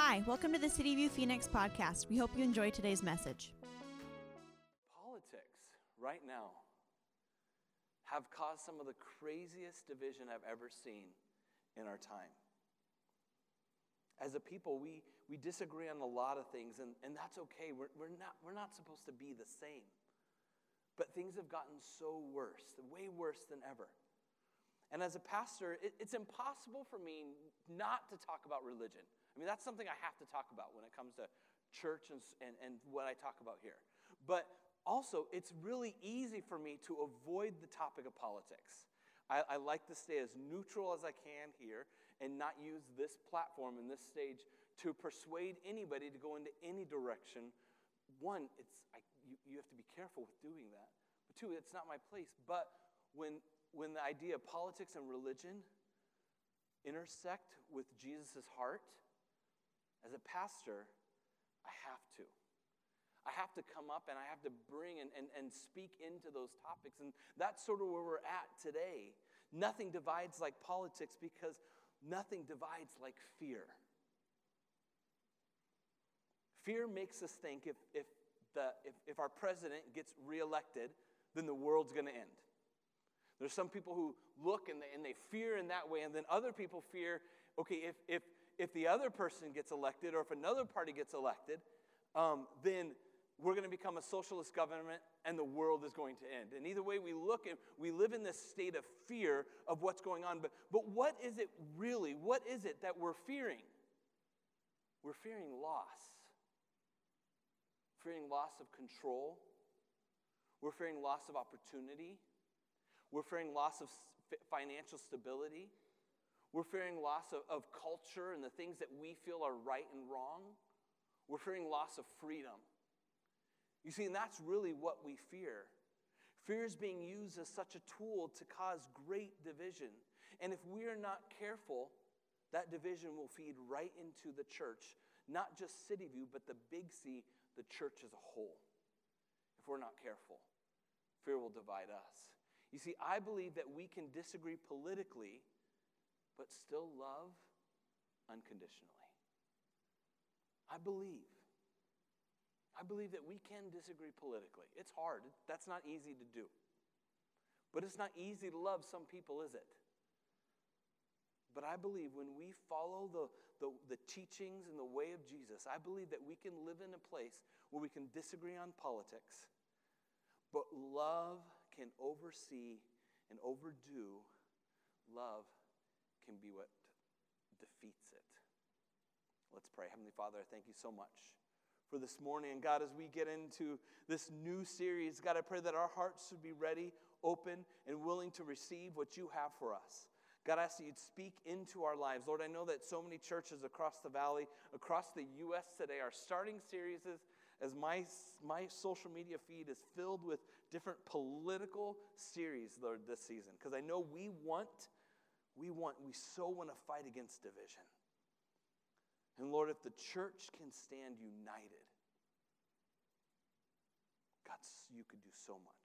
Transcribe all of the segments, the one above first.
Hi, welcome to the City View Phoenix podcast. We hope you enjoy today's message. Politics, right now, have caused some of the craziest division I've ever seen in our time. As a people, we, we disagree on a lot of things, and, and that's okay. We're, we're, not, we're not supposed to be the same. But things have gotten so worse, way worse than ever. And as a pastor, it, it's impossible for me not to talk about religion. I mean, that's something I have to talk about when it comes to church and, and, and what I talk about here. But also, it's really easy for me to avoid the topic of politics. I, I like to stay as neutral as I can here and not use this platform and this stage to persuade anybody to go into any direction. One, it's, I, you, you have to be careful with doing that. But two, it's not my place. But when when the idea of politics and religion intersect with Jesus' heart, as a pastor, I have to. I have to come up and I have to bring and, and, and speak into those topics. And that's sort of where we're at today. Nothing divides like politics because nothing divides like fear. Fear makes us think if, if, the, if, if our president gets reelected, then the world's going to end. There's some people who look and they, and they fear in that way, and then other people fear okay, if, if, if the other person gets elected or if another party gets elected, um, then we're going to become a socialist government and the world is going to end. And either way we look at, we live in this state of fear of what's going on. But, but what is it really? What is it that we're fearing? We're fearing loss. Fearing loss of control. We're fearing loss of opportunity. We're fearing loss of financial stability. We're fearing loss of, of culture and the things that we feel are right and wrong. We're fearing loss of freedom. You see, and that's really what we fear. Fear is being used as such a tool to cause great division. And if we are not careful, that division will feed right into the church, not just City View, but the big C, the church as a whole. If we're not careful, fear will divide us. You see, I believe that we can disagree politically, but still love unconditionally. I believe. I believe that we can disagree politically. It's hard, that's not easy to do. But it's not easy to love some people, is it? But I believe when we follow the, the, the, teachings and the way of Jesus, I believe that we can live in a place where we can disagree on politics, but love can oversee and overdo, love can be what defeats it. Let's pray. Heavenly Father, I thank you so much for this morning. And God, as we get into this new series, God, I pray that our hearts would be ready, open, and willing to receive what you have for us. God, I ask that you'd speak into our lives. Lord, I know that so many churches across the valley, across the U.S. today, are starting series as my, my social media feed is filled with different political series, Lord, this season. Because I know we want, we want, we so want to fight against division. And Lord, if the church can stand united, God, you could do so much.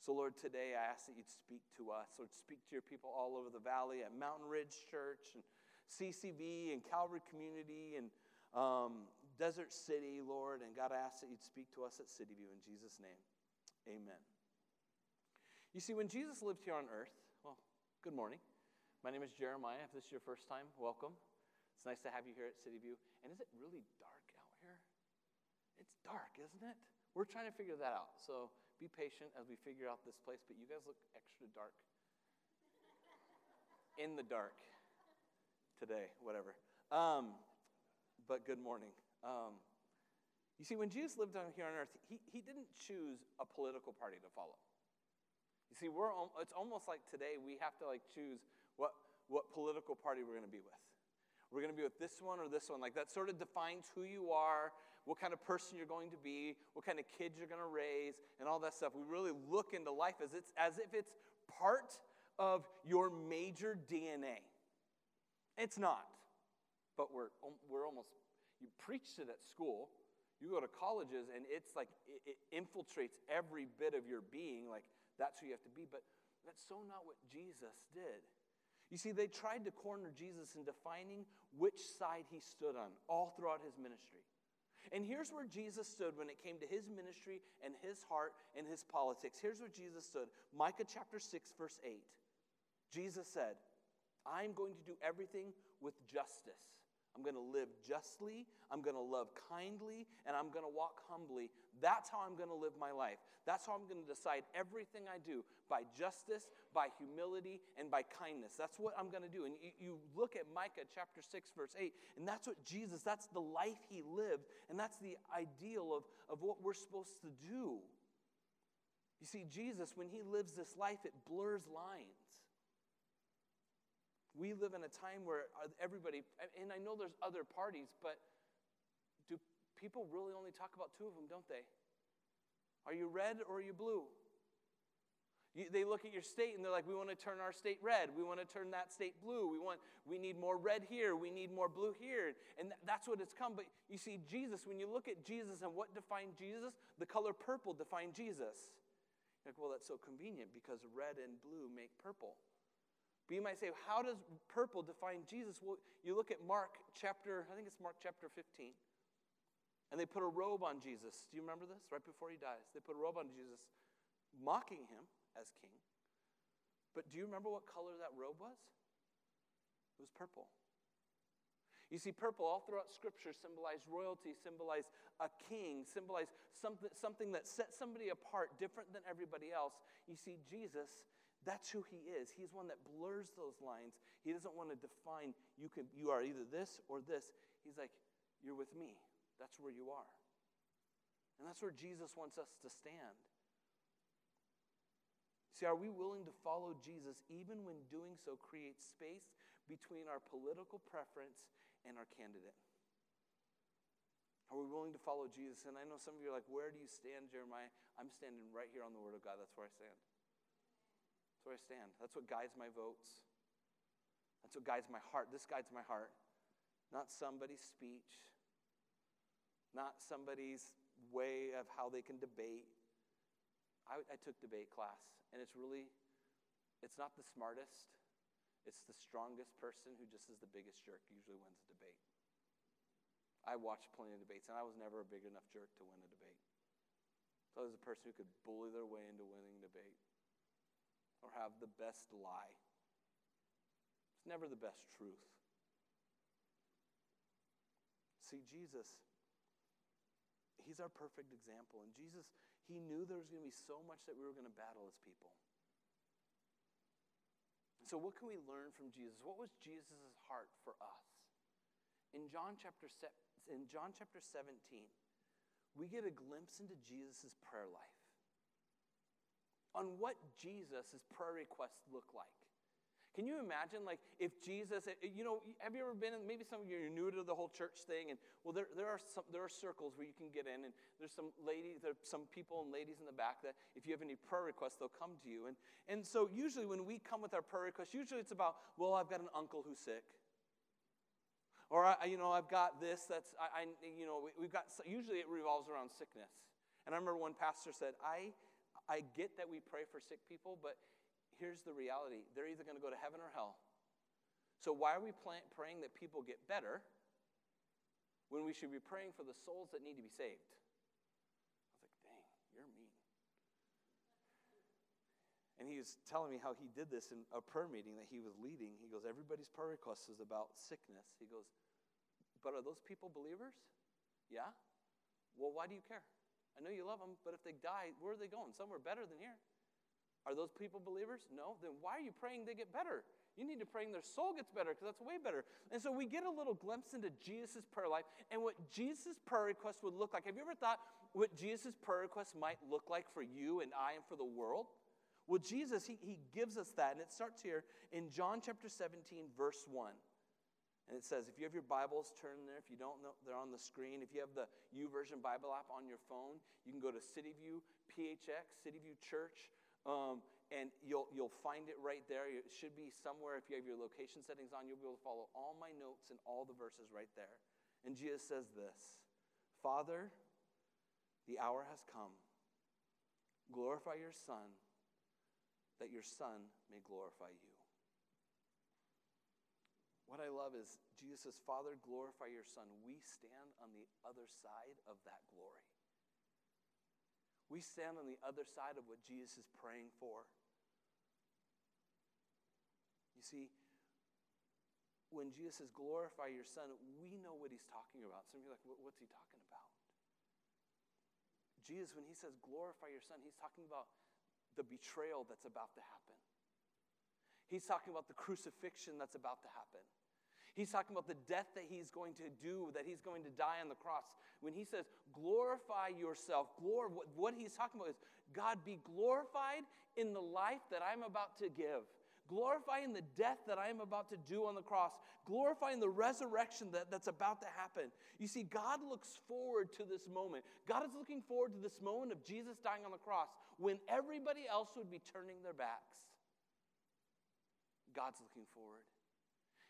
So, Lord, today I ask that you'd speak to us. Lord, speak to your people all over the valley at Mountain Ridge Church and CCV and Calvary Community and um, Desert City, Lord. And God, I ask that you'd speak to us at City View in Jesus' name. Amen. You see, when Jesus lived here on earth, well, good morning. My name is Jeremiah. If this is your first time, welcome. It's nice to have you here at City View. And is it really dark out here? It's dark, isn't it? We're trying to figure that out. So be patient as we figure out this place. But you guys look extra dark. In the dark today, whatever. Um, but good morning. Um, you see, when Jesus lived down here on earth, he, he didn't choose a political party to follow. You see, we're, it's almost like today we have to like choose what, political party we're going to be with. We're going to be with this one or this one. Like that sort of defines who you are, what kind of person you're going to be, what kind of kids you're going to raise, and all that stuff. We really look into life as, it's, as if it's part of your major DNA. It's not, but we're, um, we're almost you preached it at school. You go to colleges, and it's like it, it infiltrates every bit of your being. Like that's who you have to be. But that's so not what Jesus did. You see, they tried to corner Jesus in defining which side he stood on all throughout his ministry. And here's where Jesus stood when it came to his ministry and his heart and his politics. Here's where Jesus stood Micah chapter 6, verse 8. Jesus said, I'm going to do everything with justice. I'm going to live justly, I'm going to love kindly, and I'm going to walk humbly. That's how I'm going to live my life. That's how I'm going to decide everything I do by justice, by humility, and by kindness. That's what I'm going to do. And you, you look at Micah chapter 6, verse 8, and that's what Jesus, that's the life he lived, and that's the ideal of, of what we're supposed to do. You see, Jesus, when he lives this life, it blurs lines. We live in a time where uh, everybody, and I know there's other parties, but do people really only talk about two of them, don't they? Are you red or are you blue? You, they look at your state and they're like, we want to turn our state red. We want to turn that state blue. We want, we need more red here. We need more blue here. And th- that's what it's come. But you see, Jesus, when you look at Jesus and what defined Jesus, the color purple defined Jesus. You're like, well, that's so convenient because red and blue make purple. But you might say, how does purple define Jesus? Well, you look at Mark chapter, I think it's Mark chapter 15. And they put a robe on Jesus. Do you remember this? Right before he dies. They put a robe on Jesus, mocking him as king. But do you remember what color that robe was? It was purple. You see, purple all throughout Scripture symbolized royalty, symbolized a king, symbolized something, something that set somebody apart different than everybody else. You see, Jesus that's who he is. He's one that blurs those lines. He doesn't want to define you can you are either this or this. He's like, you're with me. That's where you are. And that's where Jesus wants us to stand. See, are we willing to follow Jesus even when doing so creates space between our political preference and our candidate? Are we willing to follow Jesus? And I know some of you are like, where do you stand, Jeremiah? I'm standing right here on the Word of God. That's where I stand. That's where I stand. That's what guides my votes. That's what guides my heart. This guides my heart. Not somebody's speech, not somebody's way of how they can debate. I, I took debate class, and it's really, it's not the smartest, it's the strongest person who just is the biggest jerk usually wins a debate. I watched plenty of debates, and I was never a big enough jerk to win a debate. So I was a person who could bully their way into winning debate or have the best lie. It's never the best truth. See, Jesus, He's our perfect example. And Jesus, He knew there was going to be so much that we were going to battle as people. So, what can we learn from Jesus? What was Jesus' heart for us? In John chapter, se- in John chapter 17, we get a glimpse into Jesus' prayer life on what Jesus' prayer requests look like. Can you imagine, like, if Jesus, eh, you know, have you ever been in, maybe some of you are new to the whole church thing, and well, there, there, are some, there are circles where you can get in, and there's some ladies, there are some people and ladies in the back that if you have any prayer requests, they'll come to you. And, and so usually when we come with our prayer requests, usually it's about, well, I've got an uncle who's sick. Or, I, you know, I've got this, that's, I, I you know, we've got, usually it revolves around sickness. And I remember one pastor said, I I get that we pray for sick people, but here's the reality they're either going to go to heaven or hell. So, why are we praying that people get better when we should be praying for the souls that need to be saved? I was like, dang, you're mean. And he was telling me how he did this in a prayer meeting that he was leading. He goes, Everybody's prayer request is about sickness. He goes, But are those people believers? Yeah? Well, why do you care? I know you love them, but if they die, where are they going? Somewhere better than here. Are those people believers? No. Then why are you praying they get better? You need to pray and their soul gets better because that's way better. And so we get a little glimpse into Jesus' prayer life and what Jesus' prayer request would look like. Have you ever thought what Jesus' prayer request might look like for you and I and for the world? Well, Jesus, he, he gives us that, and it starts here in John chapter 17, verse 1. And it says, if you have your Bibles, turn there. If you don't know, they're on the screen. If you have the YouVersion Bible app on your phone, you can go to CityView PHX, CityView Church, um, and you'll, you'll find it right there. It should be somewhere. If you have your location settings on, you'll be able to follow all my notes and all the verses right there. And Jesus says this Father, the hour has come. Glorify your Son, that your Son may glorify you. What I love is Jesus says, Father, glorify your Son. We stand on the other side of that glory. We stand on the other side of what Jesus is praying for. You see, when Jesus says, glorify your Son, we know what he's talking about. Some of you are like, what's he talking about? Jesus, when he says, glorify your Son, he's talking about the betrayal that's about to happen. He's talking about the crucifixion that's about to happen. He's talking about the death that he's going to do, that he's going to die on the cross. When he says, glorify yourself, glor- what, he's talking about is, God, be glorified in the life that I'm about to give. Glorify in the death that I am about to do on the cross. Glorify in the resurrection that, that's about to happen. You see, God looks forward to this moment. God is looking forward to this moment of Jesus dying on the cross when everybody else would be turning their backs. God's looking forward.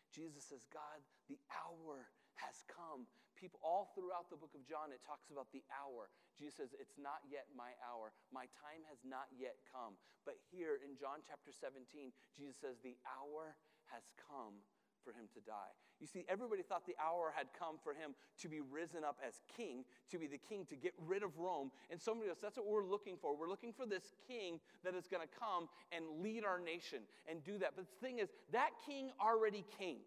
Jesus says, God, the hour has come. People all throughout the book of John, it talks about the hour. Jesus says, It's not yet my hour. My time has not yet come. But here in John chapter 17, Jesus says, The hour has come for him to die. You see, everybody thought the hour had come for him to be risen up as king, to be the king, to get rid of Rome. And somebody else, that's what we're looking for. We're looking for this king that is going to come and lead our nation and do that. But the thing is, that king already came.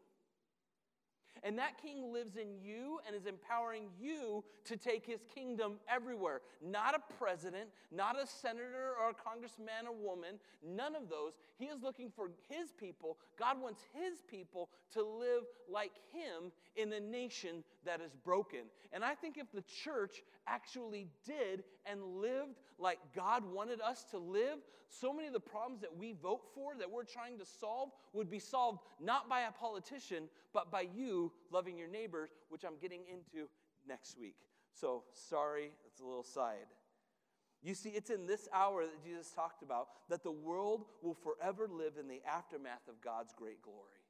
And that king lives in you and is empowering you to take his kingdom everywhere. Not a president, not a senator or a congressman or woman, none of those. He is looking for his people. God wants his people to live like him in a nation that is broken. And I think if the church actually did and lived like God wanted us to live, so many of the problems that we vote for, that we're trying to solve, would be solved not by a politician, but by you loving your neighbors, which I'm getting into next week. So, sorry, it's a little side. You see, it's in this hour that Jesus talked about that the world will forever live in the aftermath of God's great glory.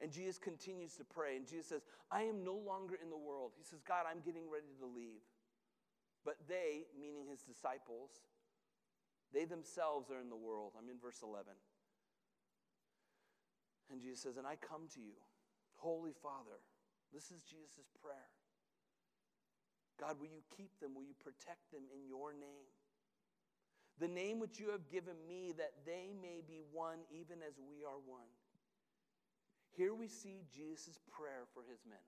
And Jesus continues to pray, and Jesus says, I am no longer in the world. He says, God, I'm getting ready to leave. But they, meaning his disciples, they themselves are in the world. I'm in verse 11. And Jesus says, And I come to you, Holy Father. This is Jesus' prayer. God, will you keep them? Will you protect them in your name? The name which you have given me, that they may be one, even as we are one. Here we see Jesus' prayer for his men.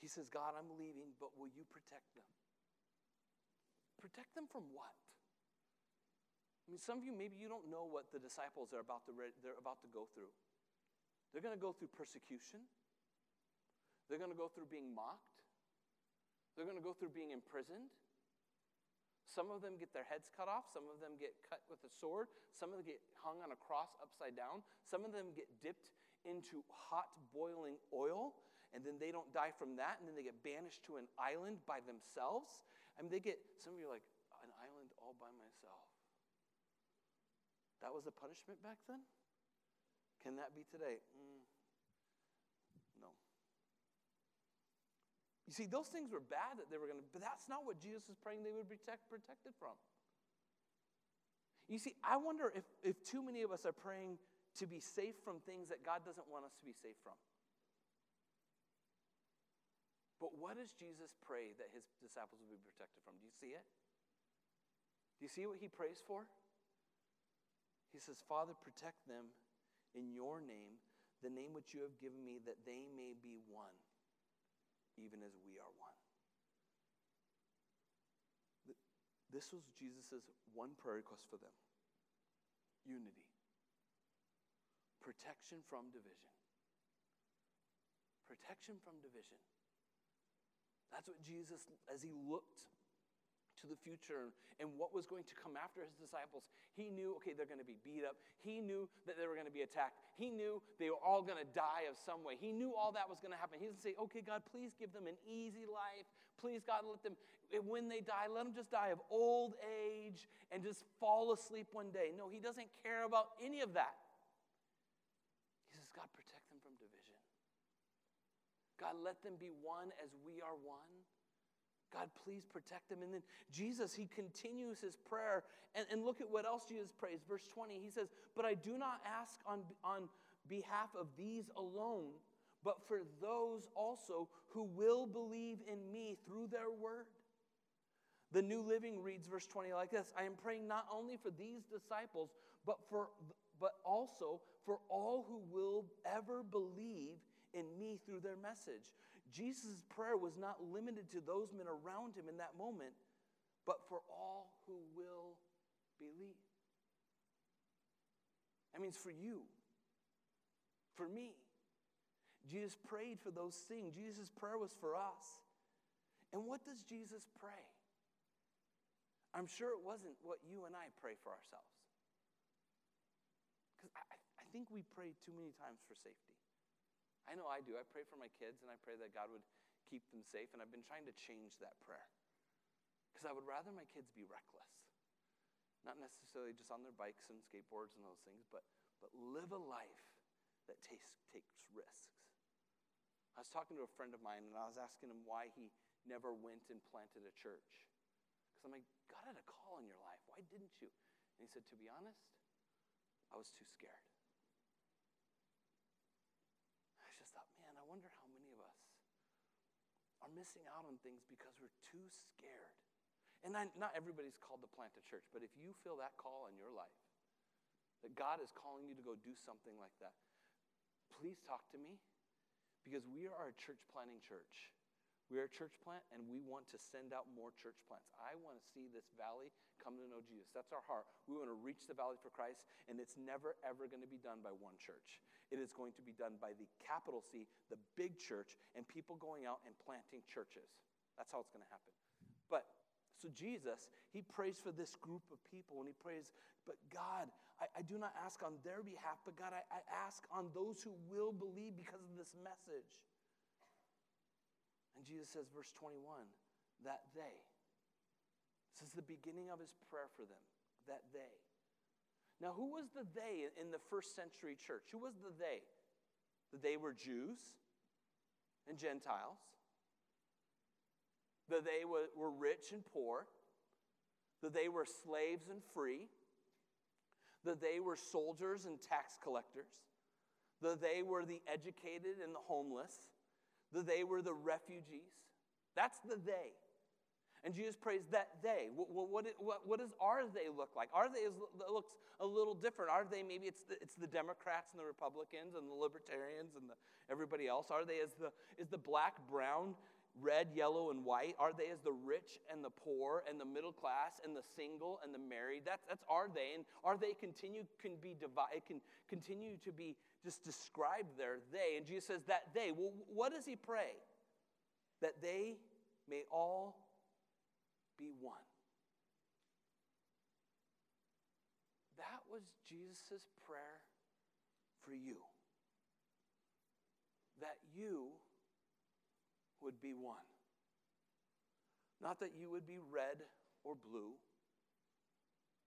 He says, God, I'm leaving, but will you protect them? Protect them from what? I mean, some of you, maybe you don't know what the disciples are about to, they're about to go through. They're going to go through persecution. They're going to go through being mocked. They're going to go through being imprisoned. Some of them get their heads cut off. Some of them get cut with a sword. Some of them get hung on a cross upside down. Some of them get dipped into hot boiling oil, and then they don't die from that, and then they get banished to an island by themselves. I mean, they get, some of you are like, an island all by myself. That was the punishment back then? Can that be today? Mm, no. You see, those things were bad that they were going to, but that's not what Jesus is praying they would be protect, protected from. You see, I wonder if, if too many of us are praying to be safe from things that God doesn't want us to be safe from. But what does Jesus pray that his disciples will be protected from? Do you see it? Do you see what he prays for? He says, Father, protect them in your name, the name which you have given me, that they may be one, even as we are one. This was Jesus' one prayer request for them unity, protection from division. Protection from division. That's what Jesus, as he looked to the future and what was going to come after his disciples, he knew, okay, they're going to be beat up. He knew that they were going to be attacked. He knew they were all going to die of some way. He knew all that was going to happen. He didn't say, okay, God, please give them an easy life. Please, God, let them, when they die, let them just die of old age and just fall asleep one day. No, he doesn't care about any of that. He says, God, protect them from division. God, let them be one as we are one. God, please protect them. And then Jesus, he continues his prayer. And, and look at what else Jesus prays. Verse 20, he says, But I do not ask on, on behalf of these alone, but for those also who will believe in me through their word. The New Living reads verse 20 like this I am praying not only for these disciples, but, for, but also for all who will ever believe in me through their message. Jesus' prayer was not limited to those men around him in that moment, but for all who will believe. That means for you, for me. Jesus prayed for those things. Jesus' prayer was for us. And what does Jesus pray? I'm sure it wasn't what you and I pray for ourselves. Because I, I think we pray too many times for safety. I know I do. I pray for my kids and I pray that God would keep them safe. And I've been trying to change that prayer. Because I would rather my kids be reckless. Not necessarily just on their bikes and skateboards and those things, but, but live a life that takes, takes risks. I was talking to a friend of mine and I was asking him why he never went and planted a church. Because I'm like, God had a call in your life. Why didn't you? And he said, To be honest, I was too scared. I wonder how many of us are missing out on things because we're too scared. And I, not everybody's called to plant a church, but if you feel that call in your life, that God is calling you to go do something like that, please talk to me because we are a church planting church. We are a church plant and we want to send out more church plants. I want to see this valley come to know Jesus. That's our heart. We want to reach the valley for Christ, and it's never, ever going to be done by one church. It is going to be done by the capital C, the big church, and people going out and planting churches. That's how it's going to happen. But so Jesus, he prays for this group of people, and he prays, but God, I, I do not ask on their behalf, but God, I, I ask on those who will believe because of this message. And Jesus says, verse 21, that they. This is the beginning of his prayer for them, that they. Now, who was the they in the first century church? Who was the they? The they were Jews and Gentiles. The they were, rich and poor. The they were slaves and free. The they were soldiers and tax collectors. The they were the educated and the homeless the they were the refugees. That's the they. And Jesus prays that they. What, what, what, what does our they look like? Our they is, looks a little different. Are they maybe it's the, it's the Democrats and the Republicans and the Libertarians and the, everybody else? Are they as the, is the black, brown, red, yellow, and white? Are they as the rich and the poor and the middle class and the single and the married? That's, that's are they. And are they continue can be divided, can continue to be just described there, they. And Jesus says that they. Well, what does he pray? That they may all be one. That was Jesus' prayer for you. That you would be one. Not that you would be red or blue,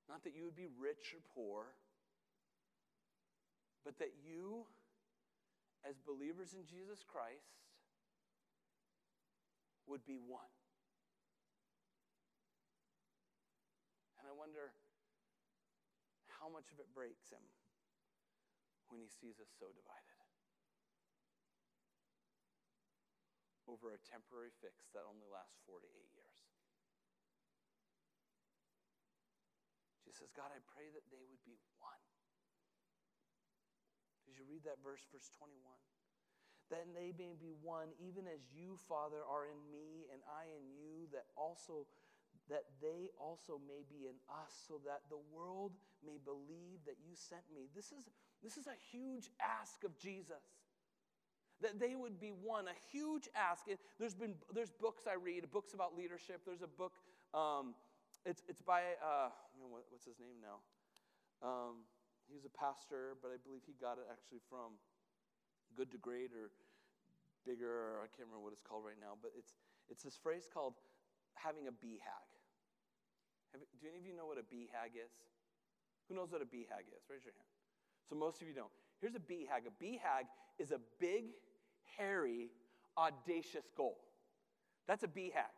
not that you would be rich or poor, but that you, as believers in Jesus Christ, would be one. And I wonder how much of it breaks him when he sees us so divided. over a temporary fix that only lasts four to eight years. Jesus says, God, I pray that they would be one. You read that verse, verse 21? That they may be one, even as you, Father, are in me and I in you, that also that they also may be in us, so that the world may believe that you sent me. This is, this is a huge ask of Jesus that they would be one, a huge ask. There's been there's books I read, books about leadership. There's a book, um, it's, it's by, uh, what, what's his name now? Um, he's a pastor, but I believe he got it actually from Good to Great or Bigger, or I can't remember what it's called right now, but it's, it's this phrase called having a BHAG. Have, do any of you know what a BHAG is? Who knows what a BHAG is? Raise your hand. So most of you don't. Here's a BHAG. A BHAG is a big hairy, audacious goal. That's a BHAG.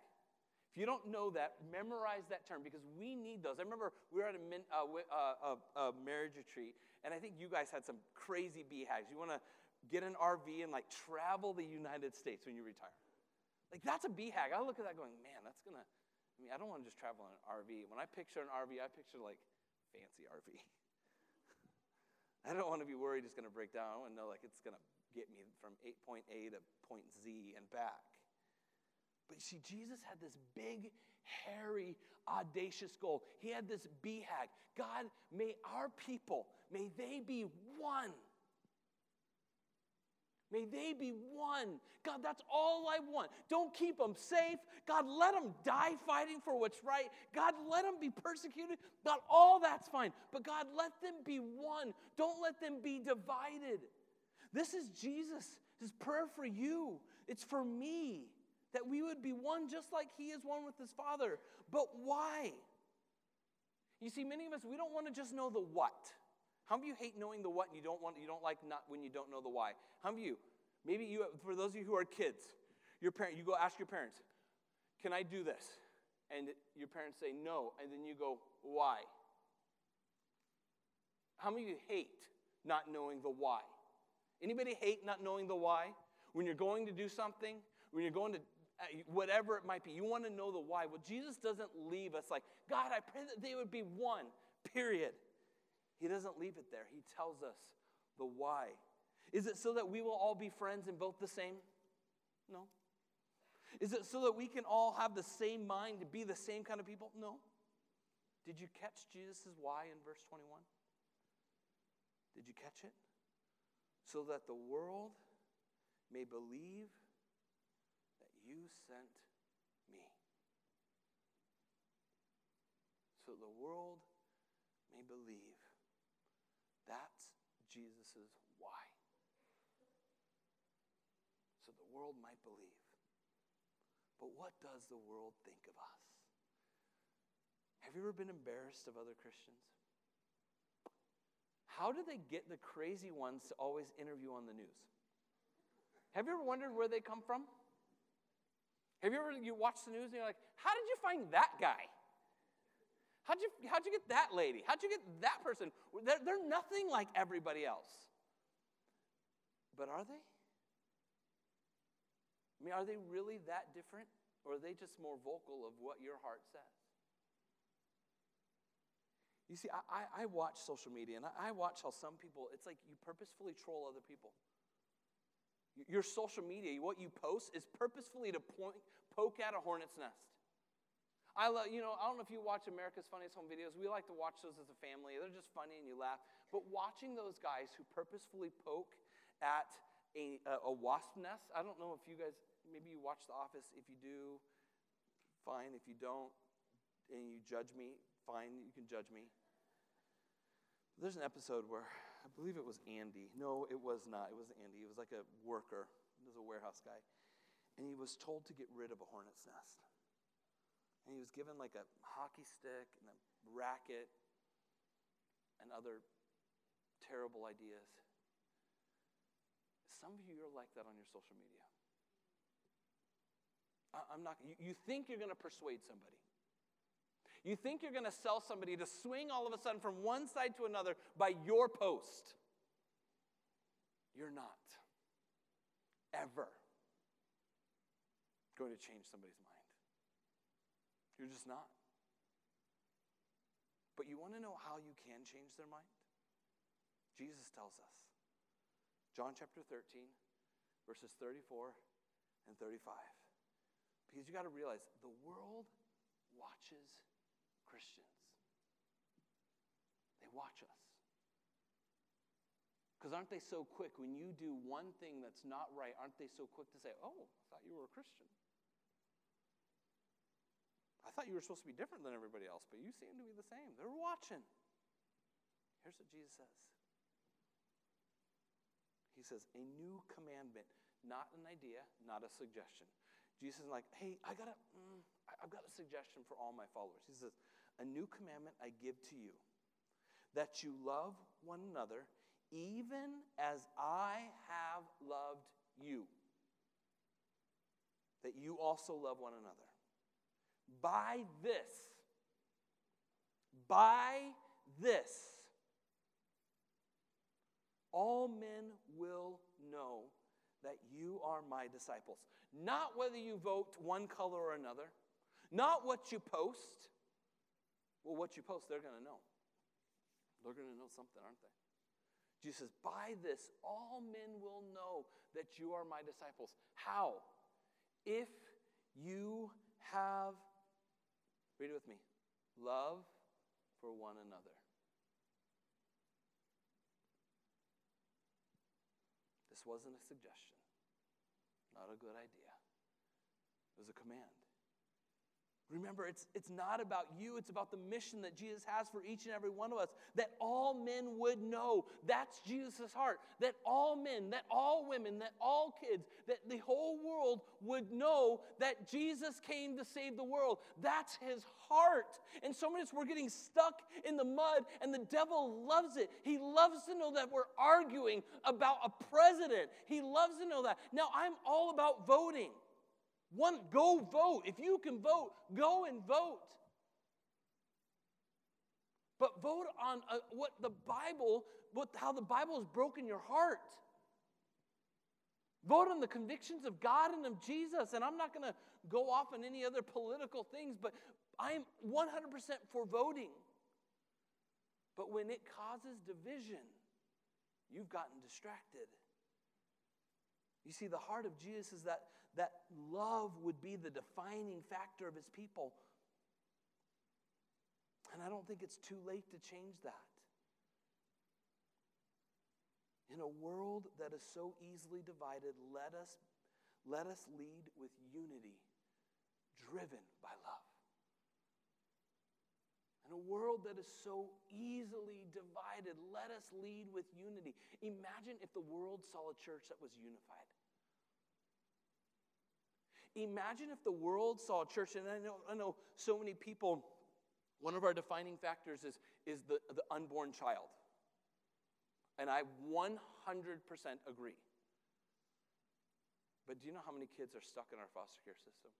If you don't know that, memorize that term because we need those. I remember we were at a, min, uh, uh, marriage retreat, and I think you guys had some crazy BHAGs. You want to get an RV and like travel the United States when you retire. Like that's a BHAG. I look at that going, man, that's gonna. I mean, I don't want to just travel in an RV. When I picture an RV, I picture like fancy RV. I don't want to be worried it's going to break down. To know like it's going to get me from point A to point Z and back. But you see, Jesus had this big, hairy, audacious goal. He had this BHAG. God, may our people, may they be one. May they be one. God, that's all I want. Don't keep them safe. God, let them die fighting for what's right. God, let them be persecuted. God, all that's fine. But God, let them be one. Don't let them be divided. This is Jesus' His prayer for you. It's for me that we would be one just like He is one with His Father. But why? You see, many of us, we don't want to just know the what. How many of you hate knowing the what and you don't want you don't like not when you don't know the why? How many of you? Maybe you for those of you who are kids, your parent, you go ask your parents, can I do this? And your parents say no, and then you go, why? How many of you hate not knowing the why? Anybody hate not knowing the why? When you're going to do something, when you're going to whatever it might be, you want to know the why. Well, Jesus doesn't leave us like, God, I pray that they would be one, period. He doesn't leave it there. He tells us the why. Is it so that we will all be friends and both the same? No. Is it so that we can all have the same mind to be the same kind of people? No. Did you catch Jesus' why in verse 21? Did you catch it? So that the world may believe you sent me. So the world may believe that's Jesus' why. So the world might believe. But what does the world think of us? Have you ever been embarrassed of other Christians? How do they get the crazy ones to always interview on the news? Have you ever wondered where they come from? Have you ever you watch the news and you're like, how did you find that guy? How'd you, how'd you get that lady? How'd you get that person? They're, they're nothing like everybody else. But are they? I mean, are they really that different? Or are they just more vocal of what your heart says? You see, I, I, I watch social media and I, I watch how some people, it's like you purposefully troll other people. Your social media, what you post, is purposefully to point, poke at a hornet's nest. I love, you know, I don't know if you watch America's Funniest Home Videos. We like to watch those as a family. They're just funny and you laugh. But watching those guys who purposefully poke at a, a, a wasp nest, I don't know if you guys, maybe you watch The Office. If you do, fine. If you don't, and you judge me, fine, you can judge me. There's an episode where I believe it was Andy. No, it was not. It wasn't Andy. It was like a worker. It was a warehouse guy. And he was told to get rid of a hornet's nest. And he was given like a hockey stick and a racket and other terrible ideas. Some of you are like that on your social media. I'm not, you, you think you're going to persuade somebody. You think you're going to sell somebody to swing all of a sudden from one side to another by your post. You're not ever going to change somebody's mind. You're just not. But you want to know how you can change their mind? Jesus tells us. John chapter 13, verses 34 and 35. Because you got to realize the world watches Christians. They watch us. Because aren't they so quick when you do one thing that's not right? Aren't they so quick to say, Oh, I thought you were a Christian? I thought you were supposed to be different than everybody else, but you seem to be the same. They're watching. Here's what Jesus says He says, A new commandment, not an idea, not a suggestion. Jesus is like, Hey, I got a, mm, I've got a suggestion for all my followers. He says, A new commandment I give to you, that you love one another even as I have loved you. That you also love one another. By this, by this, all men will know that you are my disciples. Not whether you vote one color or another, not what you post. Well, what you post, they're going to know. They're going to know something, aren't they? Jesus says, By this, all men will know that you are my disciples. How? If you have, read it with me, love for one another. This wasn't a suggestion, not a good idea. It was a command. Remember, it's, it's not about you, it's about the mission that Jesus has for each and every one of us, that all men would know. That's Jesus' heart. That all men, that all women, that all kids, that the whole world would know that Jesus came to save the world. That's his heart. And so many of us, we're getting stuck in the mud, and the devil loves it. He loves to know that we're arguing about a president. He loves to know that. Now, I'm all about voting. One, go vote. If you can vote, go and vote. But vote on uh, what the Bible, what, how the Bible has broken your heart. Vote on the convictions of God and of Jesus. And I'm not going to go off on any other political things, but I'm 100% for voting. But when it causes division, you've gotten distracted. You see, the heart of Jesus is that that love would be the defining factor of his people. And I don't think it's too late to change that. In a world that is so easily divided, let us, let us lead with unity, driven by love. In a world that is so easily divided, let us lead with unity. Imagine if the world saw a church that was unified. Imagine if the world saw a church, and I know, I know so many people, one of our defining factors is, is the, the unborn child. And I 100% agree. But do you know how many kids are stuck in our foster care system?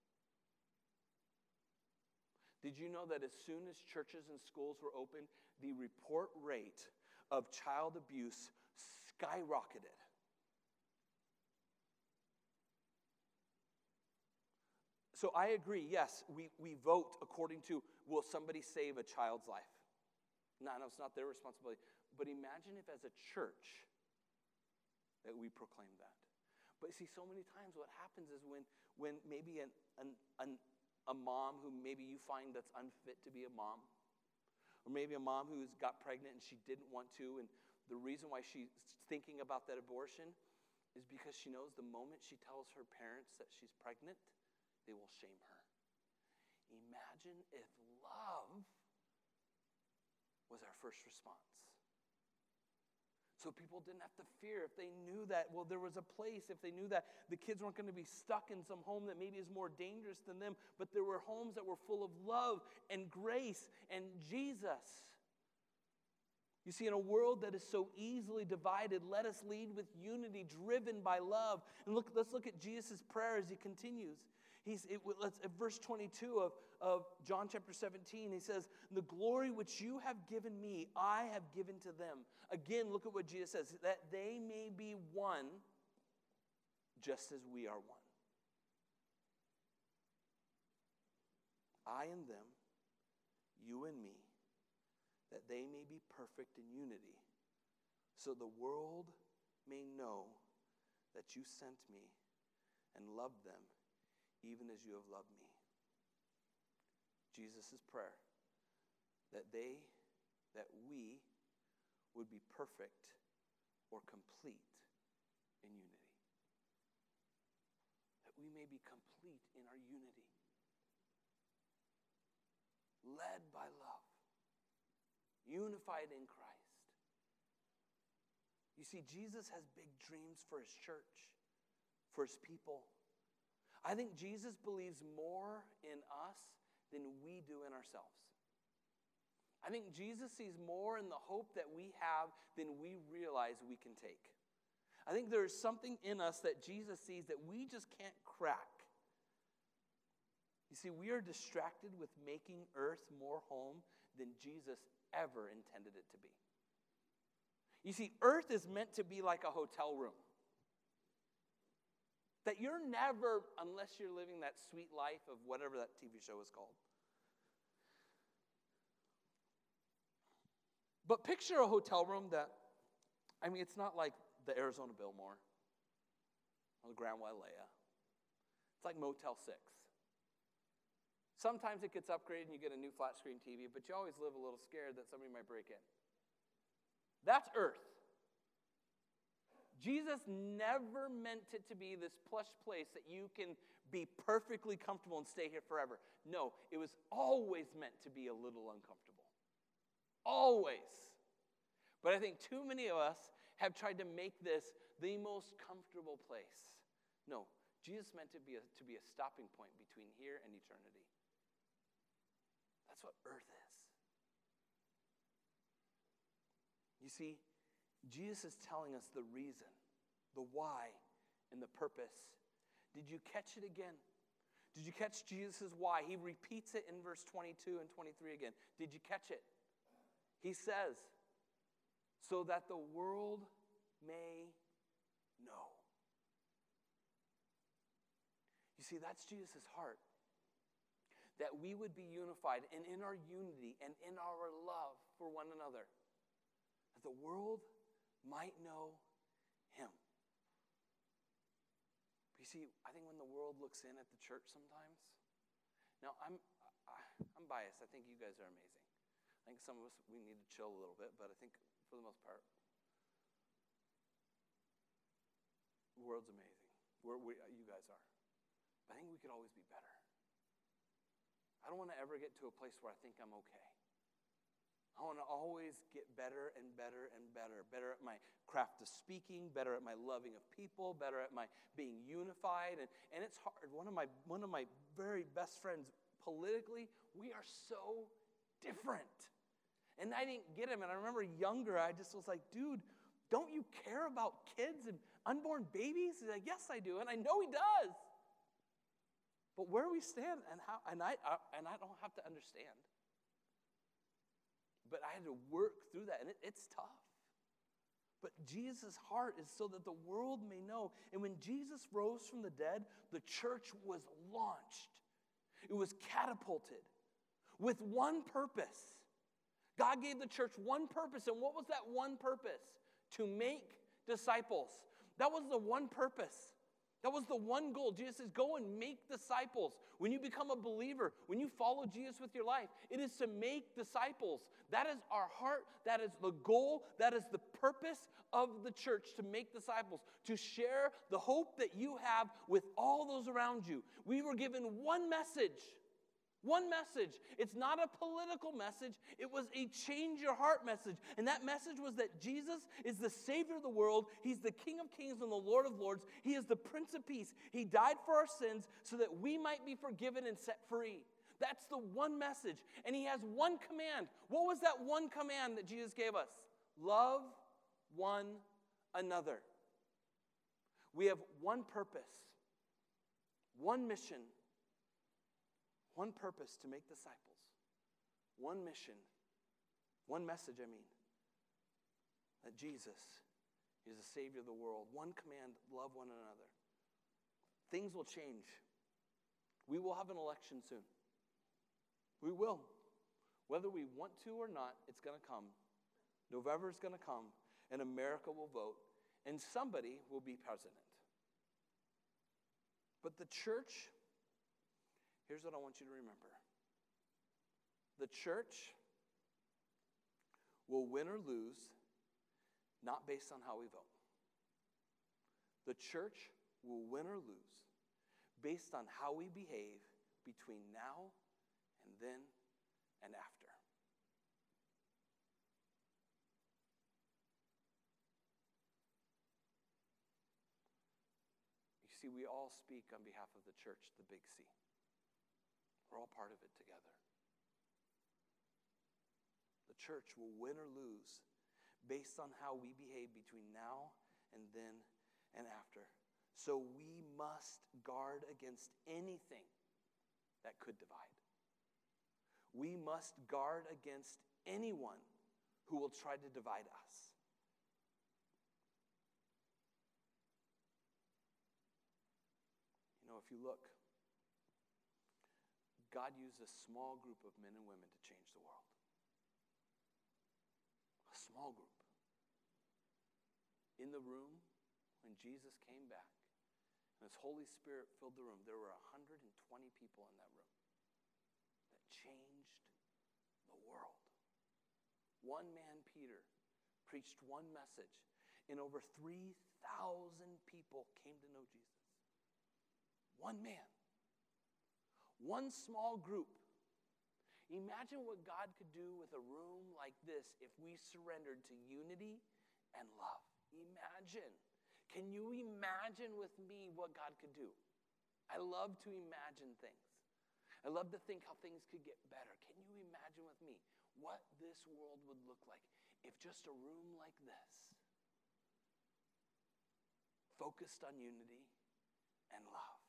Did you know that as soon as churches and schools were open, the report rate of child abuse skyrocketed? So I agree, yes, we, we vote according to will somebody save a child's life? No, no, it's not their responsibility. But imagine if as a church that we proclaim that. But see, so many times what happens is when, when maybe an, an, an, a mom who maybe you find that's unfit to be a mom, or maybe a mom who's got pregnant and she didn't want to, and the reason why she's thinking about that abortion is because she knows the moment she tells her parents that she's pregnant, they will shame her. Imagine if love was our first response. So people didn't have to fear if they knew that, well, there was a place, if they knew that the kids weren't going to be stuck in some home that maybe is more dangerous than them, but there were homes that were full of love and grace and Jesus. You see, in a world that is so easily divided, let us lead with unity, driven by love. And look, let's look at Jesus' prayer as he continues. He's, it, let's, at verse 22 of, of John chapter 17, he says, The glory which you have given me, I have given to them. Again, look at what Jesus says, that they may be one just as we are one. I and them, you and me, that they may be perfect in unity, so the world may know that you sent me and loved them even as you have loved me. Jesus' prayer that they, that we would be perfect or complete in unity. That we may be complete in our unity, led by love, unified in Christ. You see, Jesus has big dreams for his church, for his people. I think Jesus believes more in us than we do in ourselves. I think Jesus sees more in the hope that we have than we realize we can take. I think there is something in us that Jesus sees that we just can't crack. You see, we are distracted with making earth more home than Jesus ever intended it to be. You see, earth is meant to be like a hotel room. That you're never, unless you're living that sweet life of whatever that TV show is called. But picture a hotel room that, I mean, it's not like the Arizona Biltmore or the Grand Wailea. It's like Motel 6. Sometimes it gets upgraded and you get a new flat screen TV, but you always live a little scared that somebody might break in. That's earth. Jesus never meant it to be this plush place that you can be perfectly comfortable and stay here forever. No, it was always meant to be a little uncomfortable. Always. But I think too many of us have tried to make this the most comfortable place. No, Jesus meant to be a, to be a stopping point between here and eternity. That's what earth is. You see, Jesus is telling us the reason, the why, and the purpose. Did you catch it again? Did you catch Jesus' why? He repeats it in verse 22 and 23 again. Did you catch it? He says, so that the world may know. You see, that's Jesus' heart that we would be unified and in our unity and in our love for one another, that the world might know Him. You see, I think when the world looks in at the church sometimes, now I'm, I'm biased. I think you guys are amazing. I think some of us, we need to chill a little bit, but I think for the most part, the world's amazing. We're, we, uh, you guys are. But I think we could always be better. I don't want to ever get to a place where I think I'm okay. I want to always get better and better and better. Better at my craft of speaking, better at my loving of people, better at my being unified. And, and it's hard. One of, my, one of my very best friends politically, we are so different. And I didn't get him. And I remember younger, I just was like, dude, don't you care about kids and unborn babies? He's like, yes, I do. And I know he does. But where we stand and how, and I, I and I don't have to understand. But I had to work through that, and it, it's tough. But Jesus' heart is so that the world may know. And when Jesus rose from the dead, the church was launched, it was catapulted with one purpose. God gave the church one purpose. And what was that one purpose? To make disciples. That was the one purpose. That was the one goal. Jesus says, Go and make disciples. When you become a believer, when you follow Jesus with your life, it is to make disciples. That is our heart. That is the goal. That is the purpose of the church to make disciples, to share the hope that you have with all those around you. We were given one message one message. It's not a political message, it was a change your heart message. And that message was that Jesus is the Savior of the world. He's the King of kings and the Lord of lords. He is the Prince of peace. He died for our sins so that we might be forgiven and set free. That's the one message. And He has one command. What was that one command that Jesus gave us? Love one another. We have one purpose, one mission one purpose to make disciples, one mission, one message, I mean, that Jesus is the Savior of the world. One command love one another. Things will change. We will have an election soon. We will. Whether we want to or not, it's going to come. November is going to come, and America will vote, and somebody will be president. But the church Here's what I want you to remember the church will win or lose not based on how we vote. The church will win or lose based on how we behave between now and then and after. You see, we all speak on behalf of the church, the big C. We're all part of it together. The church will win or lose based on how we behave between now and then and after. So we must guard against anything that could divide. We must guard against anyone who will try to divide us. You know, if you look, God used a small group of men and women to change the world. A small group. In the room, when Jesus came back and his Holy Spirit filled the room, there were 120 people in that room that changed the world. One man, Peter, preached one message, and over 3,000 people came to know Jesus. One man, one small group. Imagine what God could do with a room like this if we surrendered to unity and love. Imagine. Can you imagine with me what God could do? I love to imagine things. I love to think how things could get better. Can you imagine with me what this world would look like if just a room like this focused on unity and love?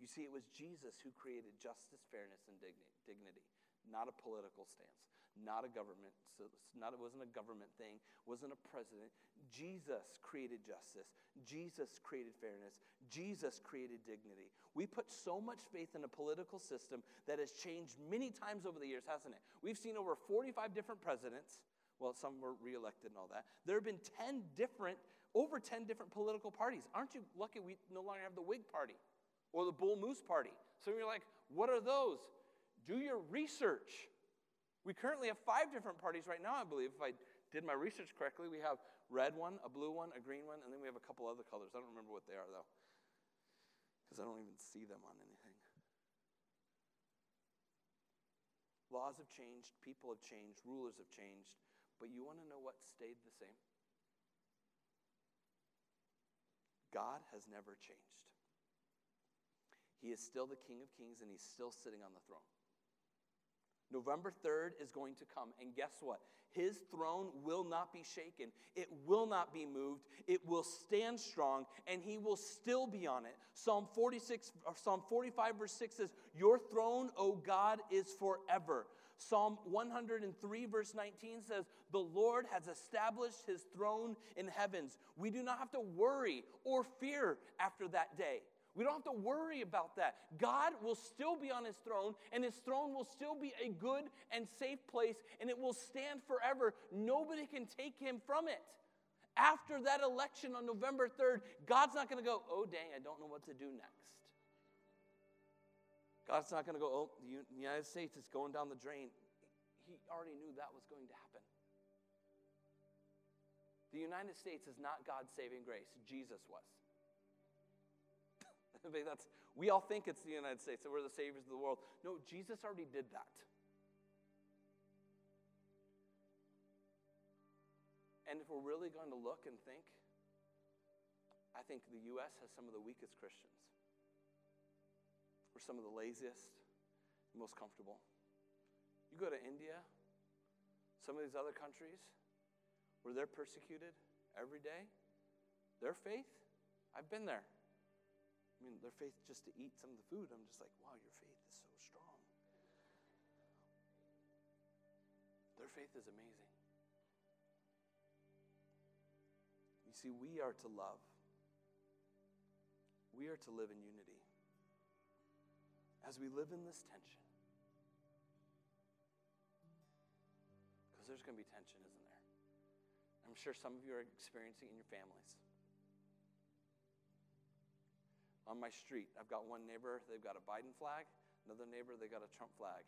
You see, it was Jesus who created justice, fairness, and dignity, not a political stance, not a government. So not, it wasn't a government thing, wasn't a president. Jesus created justice. Jesus created fairness. Jesus created dignity. We put so much faith in a political system that has changed many times over the years, hasn't it? We've seen over 45 different presidents. Well, some were reelected and all that. There have been 10 different, over 10 different political parties. Aren't you lucky we no longer have the Whig Party? Or the Bull Moose Party. So you're like, what are those? Do your research. We currently have five different parties right now, I believe. If I did my research correctly, we have red one, a blue one, a green one, and then we have a couple other colors. I don't remember what they are though, because I don't even see them on anything. Laws have changed, people have changed, rulers have changed, but you want to know what stayed the same? God has never changed. He is still the King of Kings and he's still sitting on the throne. November 3rd is going to come, and guess what? His throne will not be shaken. It will not be moved. It will stand strong, and he will still be on it. Psalm 46, Psalm 45, verse 6 says, Your throne, O God, is forever. Psalm 103, verse 19 says, The Lord has established his throne in heavens. We do not have to worry or fear after that day. We don't have to worry about that. God will still be on his throne, and his throne will still be a good and safe place, and it will stand forever. Nobody can take him from it. After that election on November 3rd, God's not going to go, oh, dang, I don't know what to do next. God's not going to go, oh, the United States is going down the drain. He already knew that was going to happen. The United States is not God's saving grace, Jesus was. That's, we all think it's the United States, that we're the saviors of the world. No, Jesus already did that. And if we're really going to look and think, I think the U.S. has some of the weakest Christians. We're some of the laziest, most comfortable. You go to India, some of these other countries where they're persecuted every day, their faith, I've been there. I mean, their faith just to eat some of the food, I'm just like, wow, your faith is so strong. Their faith is amazing. You see, we are to love, we are to live in unity. As we live in this tension, because there's going to be tension, isn't there? I'm sure some of you are experiencing in your families on my street. I've got one neighbor, they've got a Biden flag, another neighbor, they've got a Trump flag.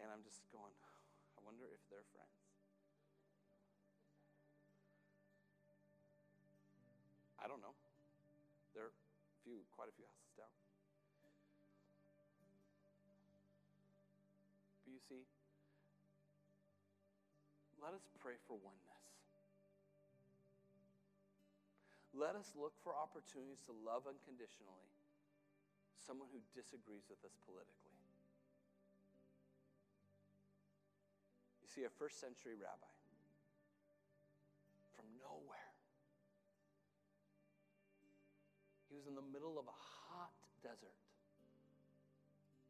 And I'm just going, I wonder if they're friends. I don't know. They're a few, quite a few houses down. But you see, let us pray for oneness. Let us look for opportunities to love unconditionally someone who disagrees with us politically. You see, a first century rabbi from nowhere, he was in the middle of a hot desert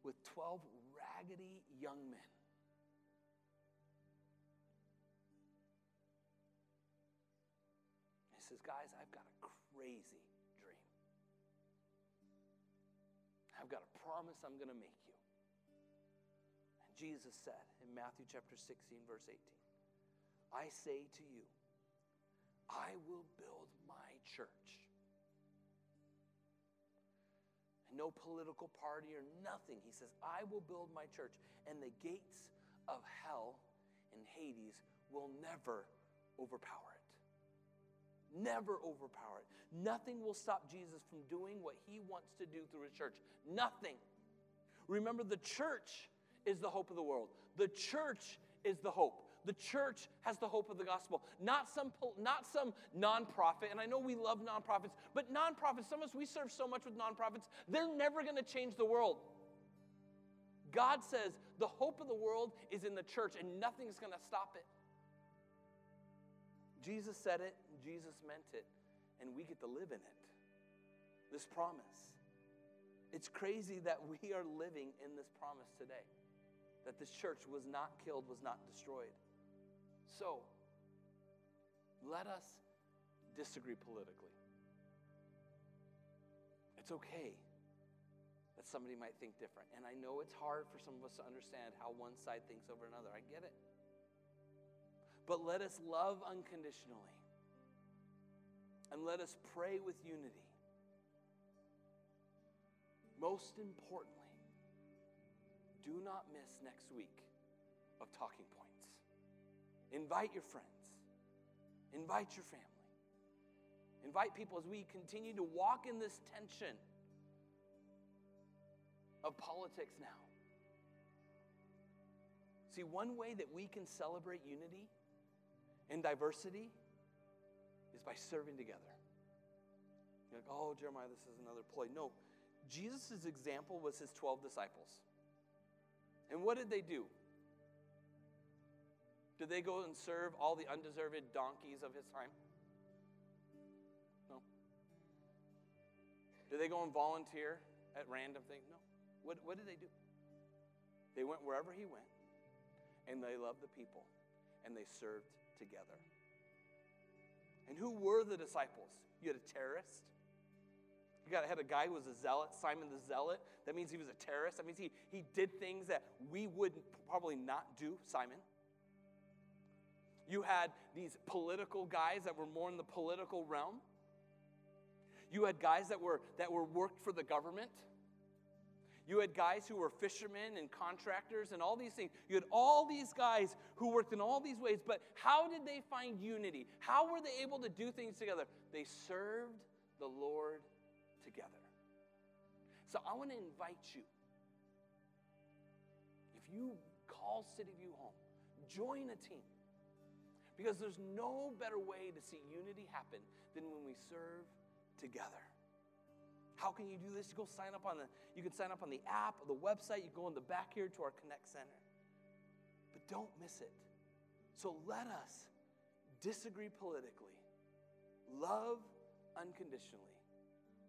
with 12 raggedy young men. Says, Guys, I've got a crazy dream. I've got a promise I'm going to make you. And Jesus said in Matthew chapter 16, verse 18, I say to you, I will build my church. And no political party or nothing. He says, I will build my church, and the gates of hell and Hades will never overpower. Never overpower it. Nothing will stop Jesus from doing what he wants to do through his church. Nothing. Remember, the church is the hope of the world. The church is the hope. The church has the hope of the gospel, not some, not some nonprofit. And I know we love nonprofits, but nonprofits, some of us, we serve so much with nonprofits, they're never going to change the world. God says the hope of the world is in the church, and nothing's going to stop it. Jesus said it, Jesus meant it, and we get to live in it. This promise. It's crazy that we are living in this promise today that this church was not killed, was not destroyed. So, let us disagree politically. It's okay that somebody might think different. And I know it's hard for some of us to understand how one side thinks over another. I get it. But let us love unconditionally. And let us pray with unity. Most importantly, do not miss next week of talking points. Invite your friends, invite your family, invite people as we continue to walk in this tension of politics now. See, one way that we can celebrate unity and diversity is by serving together. You're like, oh, Jeremiah, this is another ploy. No, Jesus' example was his 12 disciples. And what did they do? Did they go and serve all the undeserved donkeys of his time? No. Did they go and volunteer at random things? No. What, what did they do? They went wherever he went, and they loved the people, and they served together. And who were the disciples? You had a terrorist. You got had a guy who was a zealot, Simon the Zealot. That means he was a terrorist. That means he, he did things that we would probably not do, Simon. You had these political guys that were more in the political realm. You had guys that were that were worked for the government. You had guys who were fishermen and contractors and all these things. You had all these guys who worked in all these ways, but how did they find unity? How were they able to do things together? They served the Lord together. So I want to invite you. If you call City View home, join a team. Because there's no better way to see unity happen than when we serve together. How can you do this? You go sign up on the you can sign up on the app, the website, you go in the back here to our Connect Center. But don't miss it. So let us disagree politically, love unconditionally,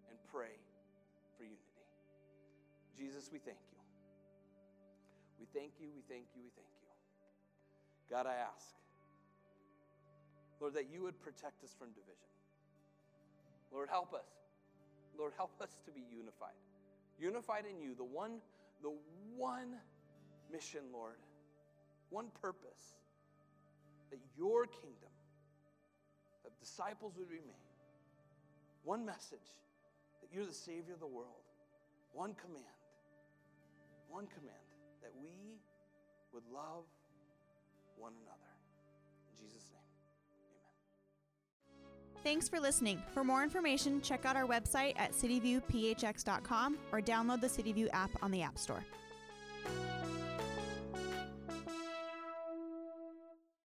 and pray for unity. Jesus, we thank you. We thank you, we thank you, we thank you. God, I ask Lord, that you would protect us from division. Lord, help us. Lord, help us to be unified. Unified in you, the one, the one mission, Lord, one purpose, that your kingdom of disciples would be made. One message, that you're the Savior of the world. One command, one command, that we would love one another. Thanks for listening. For more information, check out our website at cityviewphx.com or download the CityView app on the App Store.